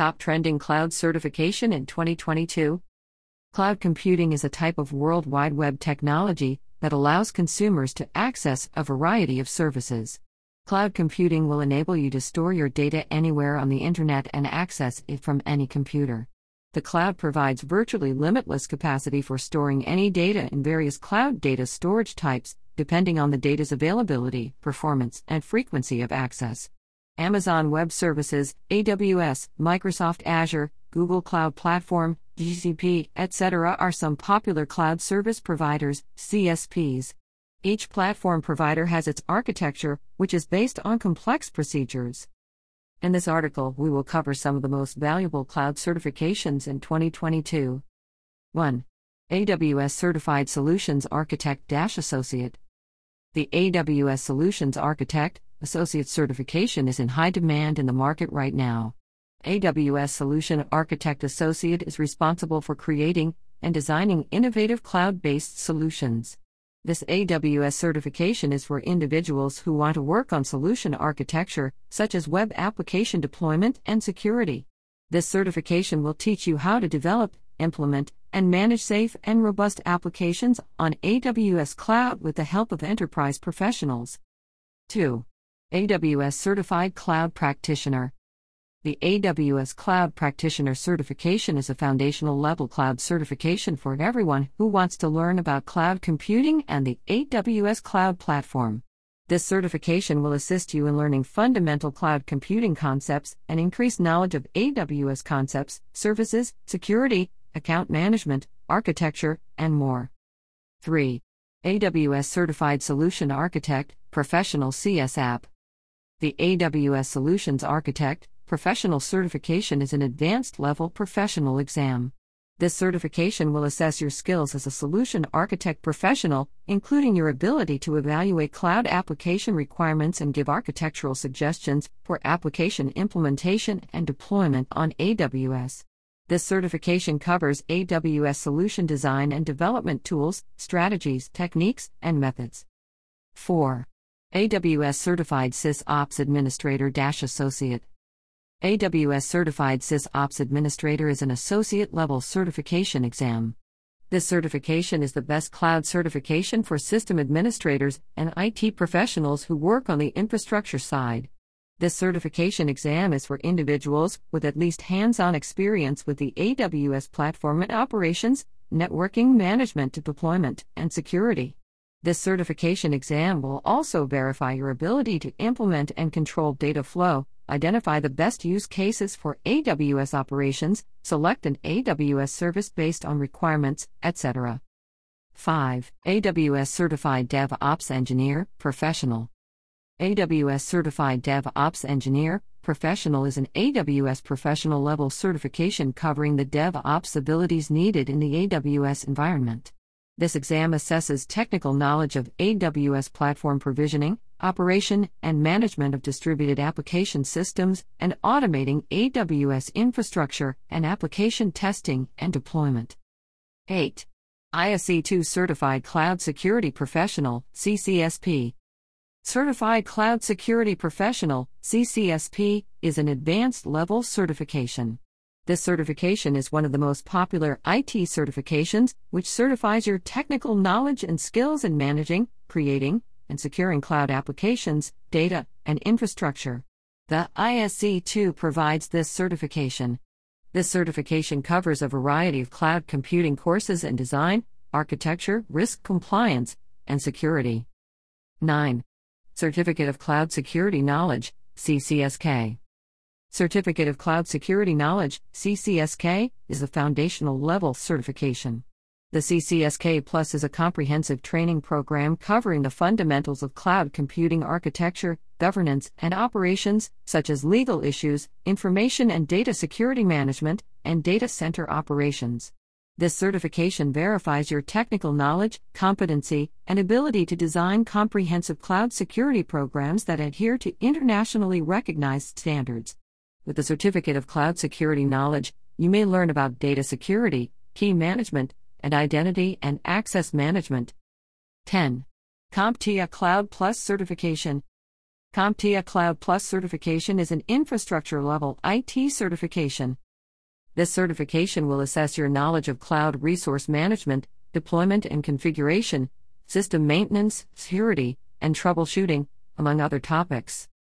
Top trending cloud certification in 2022. Cloud computing is a type of World Wide Web technology that allows consumers to access a variety of services. Cloud computing will enable you to store your data anywhere on the internet and access it from any computer. The cloud provides virtually limitless capacity for storing any data in various cloud data storage types, depending on the data's availability, performance, and frequency of access. Amazon Web Services, AWS, Microsoft Azure, Google Cloud Platform, GCP, etc. are some popular cloud service providers, CSPs. Each platform provider has its architecture, which is based on complex procedures. In this article, we will cover some of the most valuable cloud certifications in 2022. 1. AWS Certified Solutions Architect Associate. The AWS Solutions Architect Associate certification is in high demand in the market right now. AWS Solution Architect Associate is responsible for creating and designing innovative cloud based solutions. This AWS certification is for individuals who want to work on solution architecture, such as web application deployment and security. This certification will teach you how to develop, implement, and manage safe and robust applications on AWS Cloud with the help of enterprise professionals. 2. AWS Certified Cloud Practitioner. The AWS Cloud Practitioner certification is a foundational level cloud certification for everyone who wants to learn about cloud computing and the AWS Cloud Platform. This certification will assist you in learning fundamental cloud computing concepts and increase knowledge of AWS concepts, services, security, account management, architecture, and more. 3. AWS Certified Solution Architect, Professional CSAP. The AWS Solutions Architect, Professional certification is an advanced level professional exam. This certification will assess your skills as a solution architect professional, including your ability to evaluate cloud application requirements and give architectural suggestions for application implementation and deployment on AWS. This certification covers AWS solution design and development tools, strategies, techniques, and methods. 4. AWS Certified SysOps Administrator Associate AWS Certified SysOps Administrator is an associate level certification exam. This certification is the best cloud certification for system administrators and IT professionals who work on the infrastructure side. This certification exam is for individuals with at least hands on experience with the AWS platform and operations, networking management to deployment, and security. This certification exam will also verify your ability to implement and control data flow, identify the best use cases for AWS operations, select an AWS service based on requirements, etc. 5. AWS Certified DevOps Engineer, Professional. AWS Certified DevOps Engineer, Professional is an AWS professional level certification covering the DevOps abilities needed in the AWS environment. This exam assesses technical knowledge of AWS platform provisioning, operation, and management of distributed application systems, and automating AWS infrastructure and application testing and deployment. 8. ISC2 Certified Cloud Security Professional, CCSP. Certified Cloud Security Professional, CCSP, is an advanced level certification. This certification is one of the most popular IT certifications, which certifies your technical knowledge and skills in managing, creating, and securing cloud applications, data, and infrastructure. The ISC 2 provides this certification. This certification covers a variety of cloud computing courses in design, architecture, risk compliance, and security. 9. Certificate of Cloud Security Knowledge, CCSK. Certificate of Cloud Security Knowledge, CCSK, is a foundational level certification. The CCSK Plus is a comprehensive training program covering the fundamentals of cloud computing architecture, governance, and operations, such as legal issues, information and data security management, and data center operations. This certification verifies your technical knowledge, competency, and ability to design comprehensive cloud security programs that adhere to internationally recognized standards. With the Certificate of Cloud Security Knowledge, you may learn about data security, key management, and identity and access management. 10. CompTIA Cloud Plus Certification. CompTIA Cloud Plus certification is an infrastructure level IT certification. This certification will assess your knowledge of cloud resource management, deployment and configuration, system maintenance, security, and troubleshooting, among other topics.